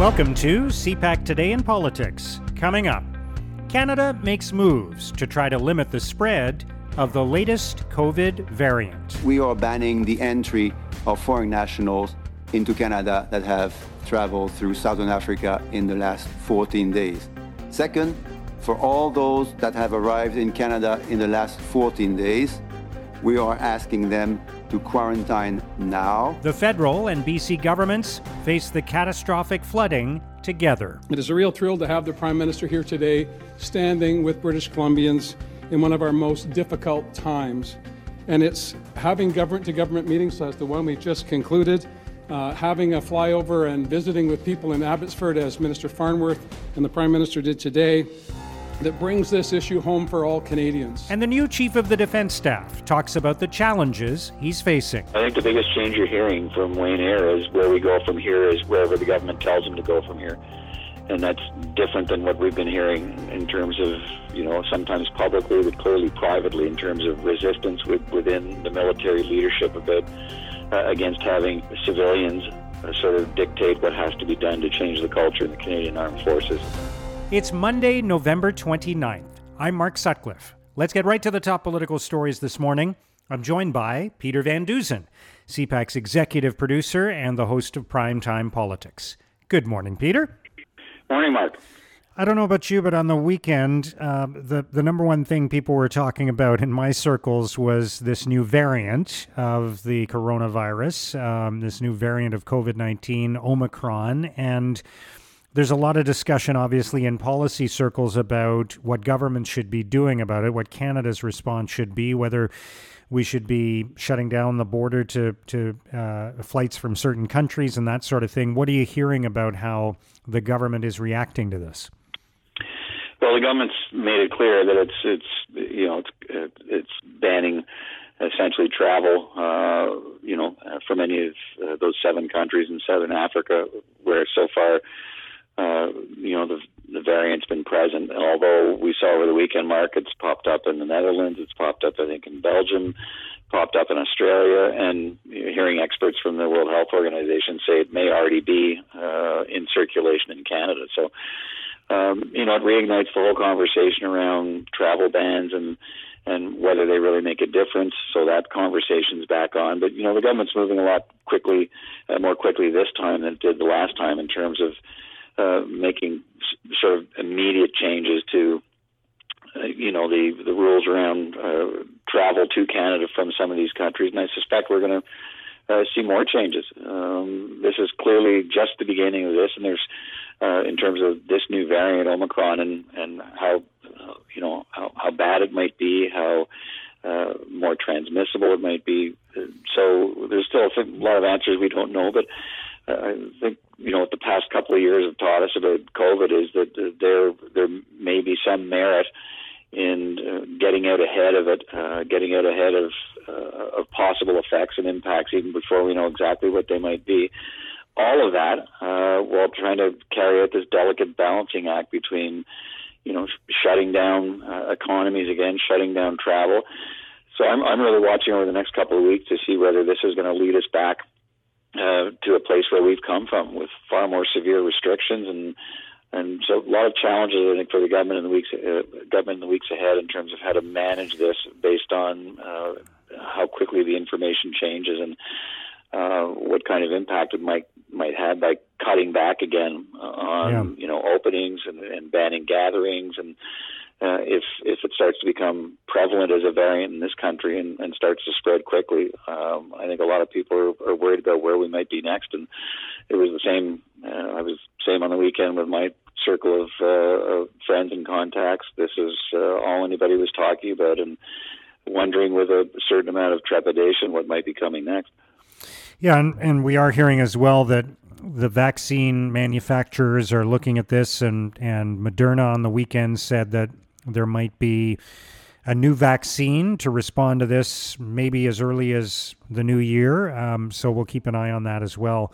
Welcome to CPAC Today in Politics. Coming up, Canada makes moves to try to limit the spread of the latest COVID variant. We are banning the entry of foreign nationals into Canada that have traveled through Southern Africa in the last 14 days. Second, for all those that have arrived in Canada in the last 14 days, we are asking them to quarantine now. The federal and BC governments face the catastrophic flooding together. It is a real thrill to have the Prime Minister here today, standing with British Columbians in one of our most difficult times. And it's having government to government meetings, as the one we just concluded, uh, having a flyover and visiting with people in Abbotsford, as Minister Farnworth and the Prime Minister did today, that brings this issue home for all Canadians. And the new Chief of the Defense Staff talks about the challenges he's facing. I think the biggest change you're hearing from Wayne Eyre is where we go from here is wherever the government tells him to go from here. And that's different than what we've been hearing in terms of, you know, sometimes publicly, but clearly privately, in terms of resistance with, within the military leadership about uh, against having civilians uh, sort of dictate what has to be done to change the culture in the Canadian Armed Forces. It's Monday, November 29th. I'm Mark Sutcliffe. Let's get right to the top political stories this morning. I'm joined by Peter Van Dusen, CPAC's executive producer and the host of Primetime Politics. Good morning, Peter. Morning, Mark. I don't know about you, but on the weekend, uh, the the number one thing people were talking about in my circles was this new variant of the coronavirus, um, this new variant of COVID nineteen, Omicron, and there's a lot of discussion, obviously, in policy circles about what governments should be doing about it, what Canada's response should be, whether we should be shutting down the border to to uh, flights from certain countries and that sort of thing. What are you hearing about how the government is reacting to this? Well, the government's made it clear that it's it's you know it's it's banning essentially travel, uh, you know, from any of uh, those seven countries in southern Africa, where so far uh, you know, the, the variant's been present. And although we saw over the weekend markets popped up in the Netherlands, it's popped up, I think, in Belgium, popped up in Australia, and hearing experts from the World Health Organization say it may already be uh, in circulation in Canada. So, um, you know, it reignites the whole conversation around travel bans and and whether they really make a difference. So that conversation's back on. But you know, the government's moving a lot quickly, uh, more quickly this time than it did the last time in terms of uh, making sort of immediate changes to uh, you know the the rules around uh, travel to Canada from some of these countries, and I suspect we're going to uh, see more changes. Um, this is clearly just the beginning of this, and there's uh, in terms of this new variant Omicron and and how uh, you know how, how bad it might be, how uh, more transmissible it might be. So there's still a lot of answers we don't know, but I think you know what the past couple of years have taught us about COVID is that there there may be some merit in uh, getting out ahead of it, uh, getting out ahead of uh, of possible effects and impacts even before we know exactly what they might be. All of that uh, while trying to carry out this delicate balancing act between, you know, sh- shutting down uh, economies again, shutting down travel. So I'm I'm really watching over the next couple of weeks to see whether this is going to lead us back uh, to a place where we've come from with far more severe restrictions and and so a lot of challenges I think for the government in the weeks uh, government in the weeks ahead in terms of how to manage this based on uh, how quickly the information changes and uh, what kind of impact it might might have by cutting back again on yeah. you know openings and, and banning gatherings and uh, if if it starts to become prevalent as a variant in this country and, and starts to spread quickly, um, I think a lot of people are, are worried about where we might be next. And it was the same. Uh, I was same on the weekend with my circle of, uh, of friends and contacts. This is uh, all anybody was talking about, and wondering with a certain amount of trepidation what might be coming next. Yeah, and, and we are hearing as well that the vaccine manufacturers are looking at this, and, and Moderna on the weekend said that there might be a new vaccine to respond to this, maybe as early as the new year. Um, so we'll keep an eye on that as well.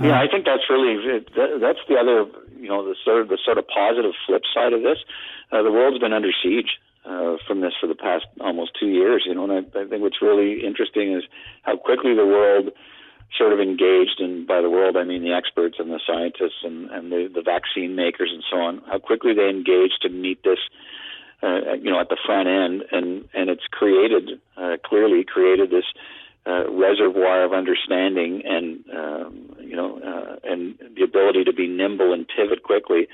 Yeah, I think that's really that's the other you know the sort of the sort of positive flip side of this. Uh, the world's been under siege uh, from this for the past almost two years. You know, and I, I think what's really interesting is how quickly the world sort of engaged, and by the world I mean the experts and the scientists and, and the, the vaccine makers and so on, how quickly they engaged to meet this, uh, you know, at the front end, and and it's created uh, clearly created this uh, reservoir of understanding and um, you know uh, and the ability to be nimble and pivot quickly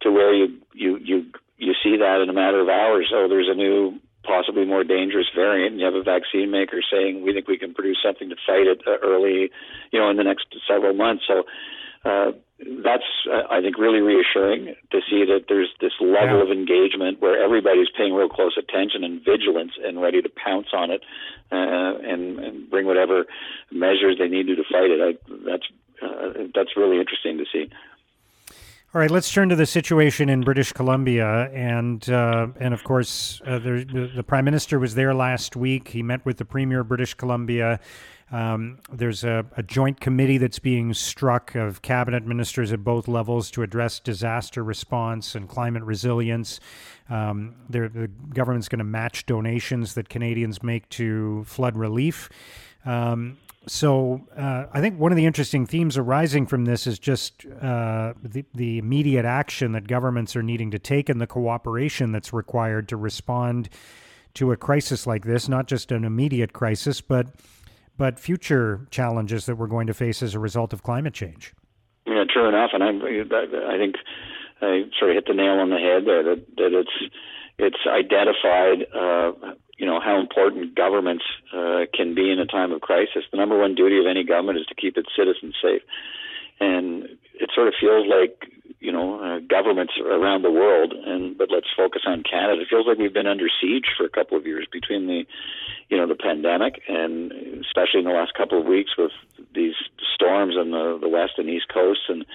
to where you you you you see that in a matter of hours. Oh, there's a new possibly more dangerous variant, and you have a vaccine maker saying we think we can produce something to fight it uh, early, you know, in the next several months. So uh, that's uh, I think really reassuring to see that there's this level yeah. of engagement where everybody's paying real close attention and vigilance and ready to pounce on it uh, and, and bring whatever measures they need to to fight it. I, that's uh, that's really interesting to see. All right, let's turn to the situation in British Columbia, and uh, and of course, uh, the, the, prime minister was there last week. He met with the premier of British Columbia. Um, there's a, a, joint committee that's being struck of cabinet ministers at both levels to address disaster response and climate resilience. Um, the government's going to match donations that Canadians make to flood relief. Um, so uh, I think one of the interesting themes arising from this is just uh, the, the immediate action that governments are needing to take and the cooperation that's required to respond to a crisis like this, not just an immediate crisis, but but future challenges that we're going to face as a result of climate change. Yeah, true enough, and I, I think I sort of hit the nail on the head there that, that it's it's identified uh, you know how important governments uh, can be in a time of crisis. The number one duty of any government is to keep its citizens safe, and it sort of feels like you know uh, governments around the world. And but let's focus on Canada. It feels like we've been under siege for a couple of years between the you know the pandemic and especially in the last couple of weeks with these storms on the the west and east coasts and.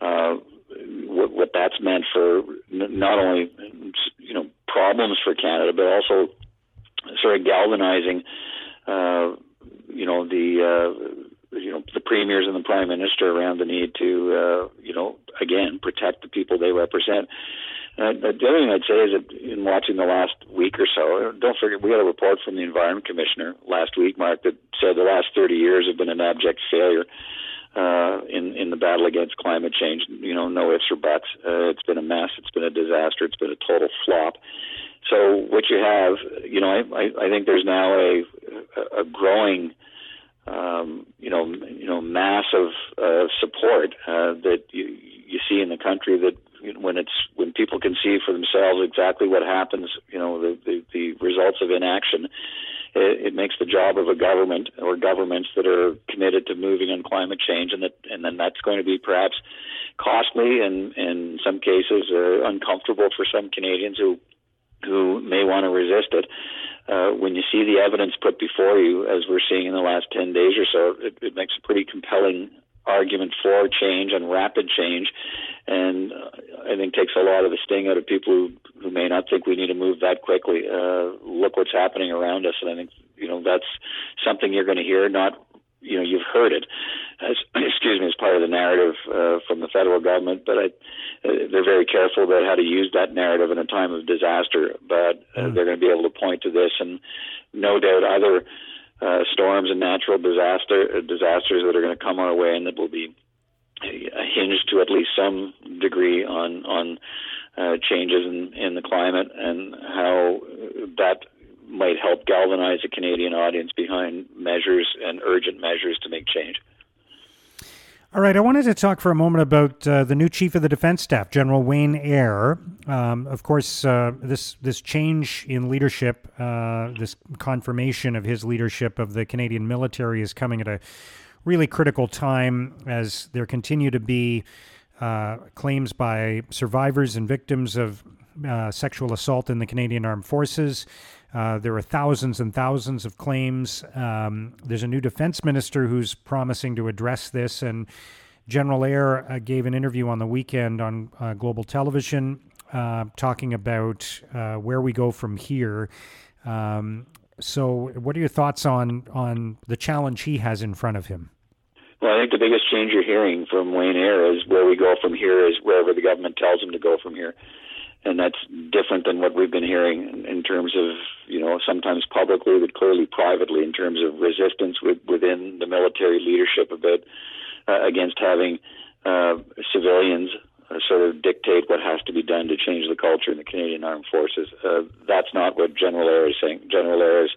Uh, what, what that's meant for not only you know problems for Canada, but also sort of galvanizing, uh, you know, the uh, you know the premiers and the prime minister around the need to, uh, you know, again protect the people they represent. Uh, the other thing I'd say is that in watching the last week or so, don't forget we had a report from the Environment Commissioner last week, Mark, that said the last 30 years have been an abject failure uh, in in the battle against climate change. You know, no ifs or buts. Uh, it's been a mess. It's been a disaster. It's been a total flop. So what you have, you know, I, I think there's now a a growing, um, you know, you know, mass of uh, support uh, that you you see in the country that you know, when it's when people can see for themselves exactly what happens, you know, the the, the results of inaction. It, it makes the job of a government or governments that are committed to moving on climate change, and that and then that's going to be perhaps costly and, in some cases uh, uncomfortable for some Canadians who who may want to resist it. Uh, when you see the evidence put before you, as we're seeing in the last 10 days or so, it, it makes a pretty compelling argument for change and rapid change, and uh, I think takes a lot of the sting out of people who, who may not think we need to move that quickly. Uh, look what's happening around us, and I think you know that's something you're going to hear not you know you've heard it as excuse me as part of the narrative uh, from the federal government but I, uh, they're very careful about how to use that narrative in a time of disaster but uh, mm. they're going to be able to point to this and no doubt other uh, storms and natural disaster uh, disasters that are going to come our way and that will be hinged to at least some degree on on uh, changes in, in the climate and how that might help galvanize a Canadian audience behind measures and urgent measures to make change. All right, I wanted to talk for a moment about uh, the new chief of the defense staff, General Wayne Eyre. Um, of course, uh, this this change in leadership, uh, this confirmation of his leadership of the Canadian military, is coming at a really critical time as there continue to be uh, claims by survivors and victims of uh, sexual assault in the Canadian Armed Forces. Uh, there are thousands and thousands of claims. Um, there's a new defense minister who's promising to address this. And General Eyre uh, gave an interview on the weekend on uh, global television uh, talking about where we go from here. Um, so, what are your thoughts on, on the challenge he has in front of him? Well, I think the biggest change you're hearing from Wayne Eyre is where we go from here is wherever the government tells him to go from here. And that's different than what we've been hearing in, in terms of you know sometimes publicly but clearly privately in terms of resistance with, within the military leadership about uh, against having uh, civilians uh, sort of dictate what has to be done to change the culture in the Canadian Armed Forces. Uh, that's not what General Eyre is saying. General Eyre is,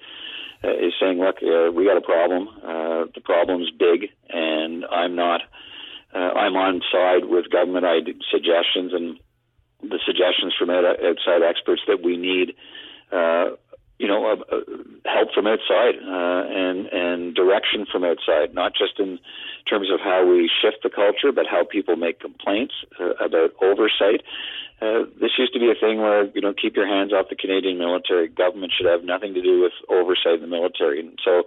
uh, is saying, look, uh, we got a problem. Uh, the problem's big, and I'm not. Uh, I'm on side with government I suggestions and the suggestions from outside experts that we need, uh, you know, uh, uh, help from outside uh, and and direction from outside, not just in terms of how we shift the culture, but how people make complaints uh, about oversight. Uh, this used to be a thing where you know keep your hands off the Canadian military. Government should have nothing to do with oversight in the military, and so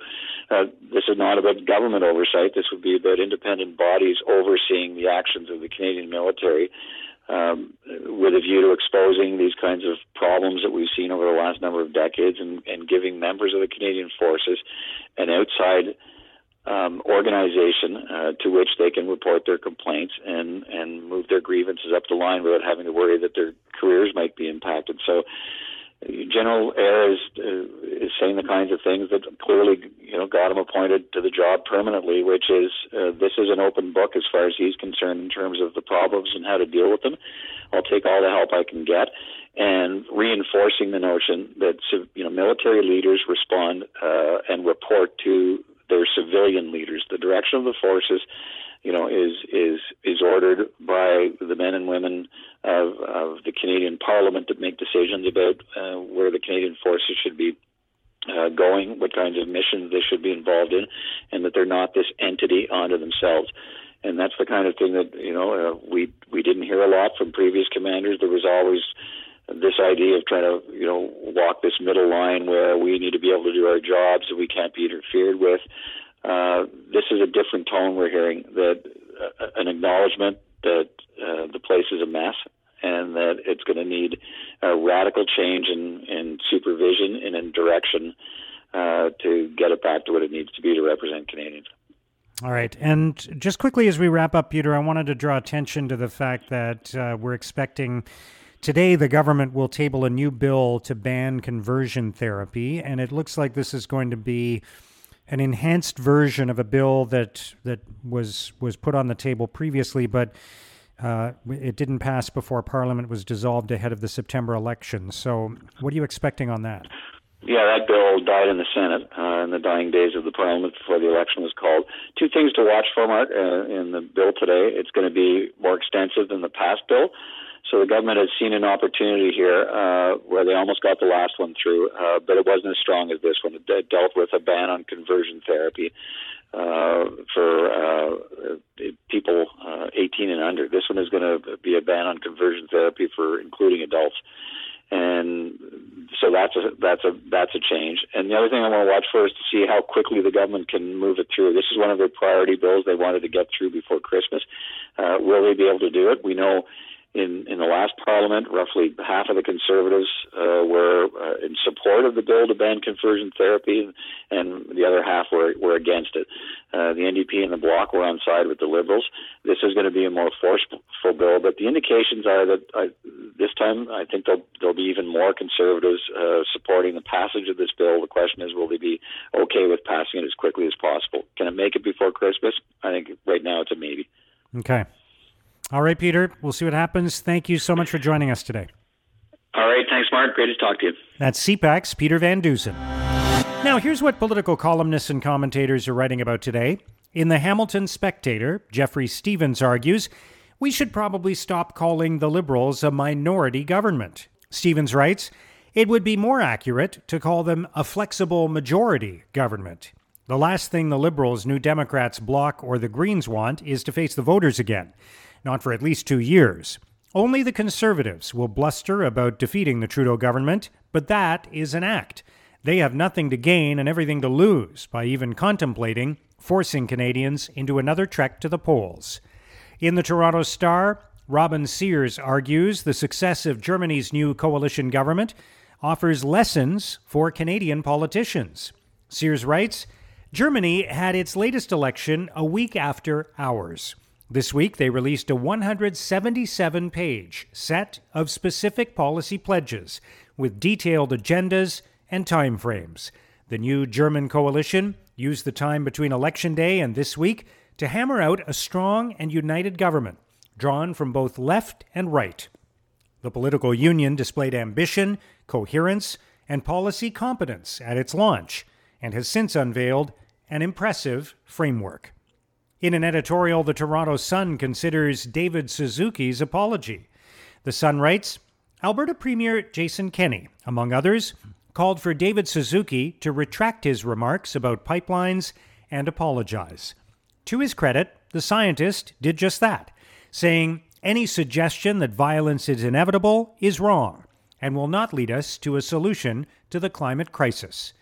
this is not about government oversight. This would be about independent bodies overseeing the actions of the Canadian military um, with a view to exposing these kinds of problems that we've seen over the last number of decades and, and giving members of the Canadian Forces an outside um, organization uh, to which they can report their complaints and, and move their grievances up the line without having to worry that their careers might be impacted. So General Eyre is, uh, is saying the kinds of things that clearly, you know, got him appointed to the job permanently, which is uh, this is an open book as far as he's concerned in terms of the problems and how to deal with them. I'll take all the help I can get, and reinforcing the notion that you know military leaders respond uh, and report to their civilian leaders. The direction of the forces you know, is is is ordered by the men and women of, of the Canadian Parliament that make decisions about uh, where the Canadian forces should be uh, going, what kinds of missions they should be involved in, and that they're not this entity unto themselves. And that's the kind of thing that you know uh, we we didn't hear a lot from previous commanders. There was always this idea of trying to you know walk this middle line where we need to be able to do our jobs and we can't be interfered with. Uh, this is a different tone we're hearing that uh, an acknowledgement that uh, the place is a mess and that it's going to need a radical change in, in supervision and in direction uh, to get it back to what it needs to be to represent Canadians. All right. And just quickly as we wrap up, Peter, I wanted to draw attention to the fact that uh, we're expecting today the government will table a new bill to ban conversion therapy. And it looks like this is going to be an enhanced version of a bill that that was was put on the table previously, but uh, it didn't pass before Parliament was dissolved ahead of the September election. So, what are you expecting on that? Yeah, that bill died in the Senate uh, in the dying days of the Parliament before the election was called. Two things to watch for, Mark, uh, in the bill today. It's going to be more extensive than the past bill. So the government has seen an opportunity here uh, where they almost got the last one through, uh, but it wasn't as strong as this one. It dealt with a ban on conversion therapy uh, for uh, people uh, 18 and under. This one is going to be a ban on conversion therapy for including adults, so that's a that's a that's a change. And the other thing I want to watch for is to see how quickly the government can move it through. This is one of their priority bills they wanted to get through before Christmas. Uh, will they be able to do it? We know in, in the last parliament, roughly half of the conservatives uh, were uh, in support of the bill to ban conversion therapy, and the other half were, were against it. Uh, the NDP and the Bloc were on side with the Liberals. This is going to be a more forceful bill, but the indications are that uh, this time I think there'll, there'll be even more conservatives uh, supporting the passage of this bill. The question is, will they be okay with passing it as quickly as possible? Can it make it before Christmas? I think right now it's a maybe. Okay. All right, Peter. We'll see what happens. Thank you so much for joining us today. All right. Thanks, Mark. Great to talk to you. That's CPAC's Peter Van Dusen. Now, here's what political columnists and commentators are writing about today. In the Hamilton Spectator, Jeffrey Stevens argues we should probably stop calling the Liberals a minority government. Stevens writes, it would be more accurate to call them a flexible majority government. The last thing the Liberals, New Democrats, Bloc, or the Greens want is to face the voters again not for at least two years. Only the Conservatives will bluster about defeating the Trudeau government, but that is an act. They have nothing to gain and everything to lose by even contemplating forcing Canadians into another trek to the polls. In the Toronto Star, Robin Sears argues the success of Germany's new coalition government offers lessons for Canadian politicians. Sears writes Germany had its latest election a week after ours. This week, they released a 177 page set of specific policy pledges with detailed agendas and timeframes. The new German coalition used the time between Election Day and this week to hammer out a strong and united government, drawn from both left and right. The political union displayed ambition, coherence, and policy competence at its launch, and has since unveiled an impressive framework. In an editorial, the Toronto Sun considers David Suzuki's apology. The Sun writes Alberta Premier Jason Kenney, among others, called for David Suzuki to retract his remarks about pipelines and apologize. To his credit, the scientist did just that, saying any suggestion that violence is inevitable is wrong and will not lead us to a solution to the climate crisis.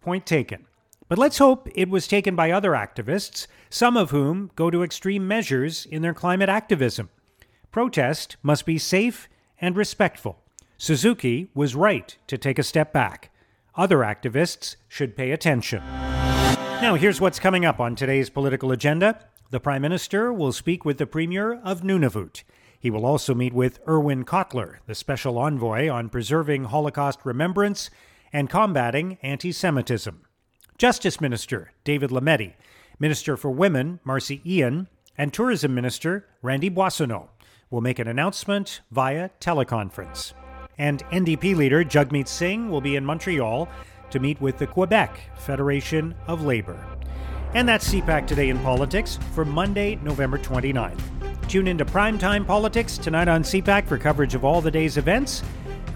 Point taken. But let's hope it was taken by other activists, some of whom go to extreme measures in their climate activism. Protest must be safe and respectful. Suzuki was right to take a step back. Other activists should pay attention. Now, here's what's coming up on today's political agenda. The Prime Minister will speak with the Premier of Nunavut. He will also meet with Irwin Cotler, the Special Envoy on preserving Holocaust remembrance and combating anti Semitism. Justice Minister David Lametti, Minister for Women Marci Ien, and Tourism Minister Randy Boissonnault will make an announcement via teleconference. And NDP leader Jagmeet Singh will be in Montreal to meet with the Quebec Federation of Labor. And that's CPAC Today in Politics for Monday, November 29th. Tune into Primetime Politics tonight on CPAC for coverage of all the day's events.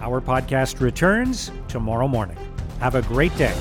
Our podcast returns tomorrow morning. Have a great day.